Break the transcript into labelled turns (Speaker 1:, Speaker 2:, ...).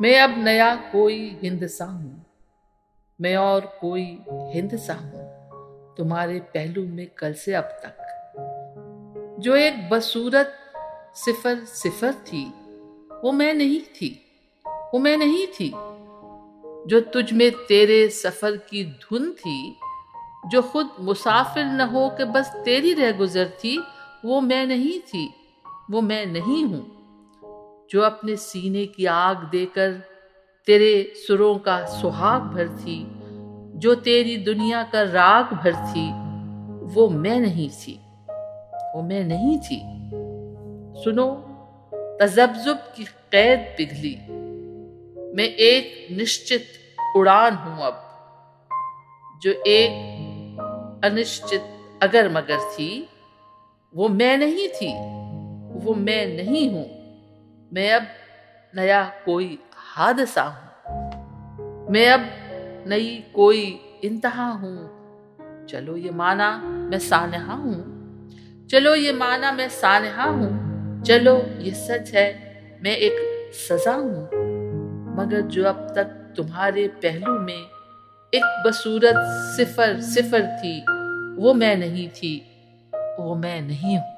Speaker 1: میں اب نیا کوئی ہندسا ہوں۔ میں اور کوئی ہندسا ہوں۔ تمہارے پہلو میں کل سے اب تک۔ جو ایک بصورت صفر صفر تھی، وہ میں نہیں تھی۔ وہ میں نہیں تھی۔ جو تجھ میں تیرے سفر کی دھن تھی، جو خود مسافر نہ ہو کہ بس تیری رہ گزر تھی، وہ میں نہیں تھی۔ وہ میں نہیں ہوں۔ جو اپنے سینے کی آگ دے کر تیرے سروں کا سہاگ بھر تھی، جو تیری دنیا کا راگ بھر تھی، وہ میں نہیں تھی۔ وہ میں نہیں تھی۔ سنو، تذبذب کی قید پگھلی۔ میں ایک نشچت اڑان ہوں اب، جو ایک انشچت اگر مگر تھی۔ وہ میں نہیں تھی، وہ میں نہیں ہوں۔ میں اب نیا کوئی حادثہ ہوں۔ میں اب نئی کوئی انتہا ہوں۔ چلو یہ مانا میں سانحہ ہوں۔ چلو یہ مانا میں سانحہ ہوں۔ چلو یہ سچ ہے، میں ایک سزا ہوں۔ مگر جو اب تک تمہارے پہلو میں ایک بصورت صفر صفر تھی، وہ میں نہیں تھی۔ وہ میں نہیں ہوں۔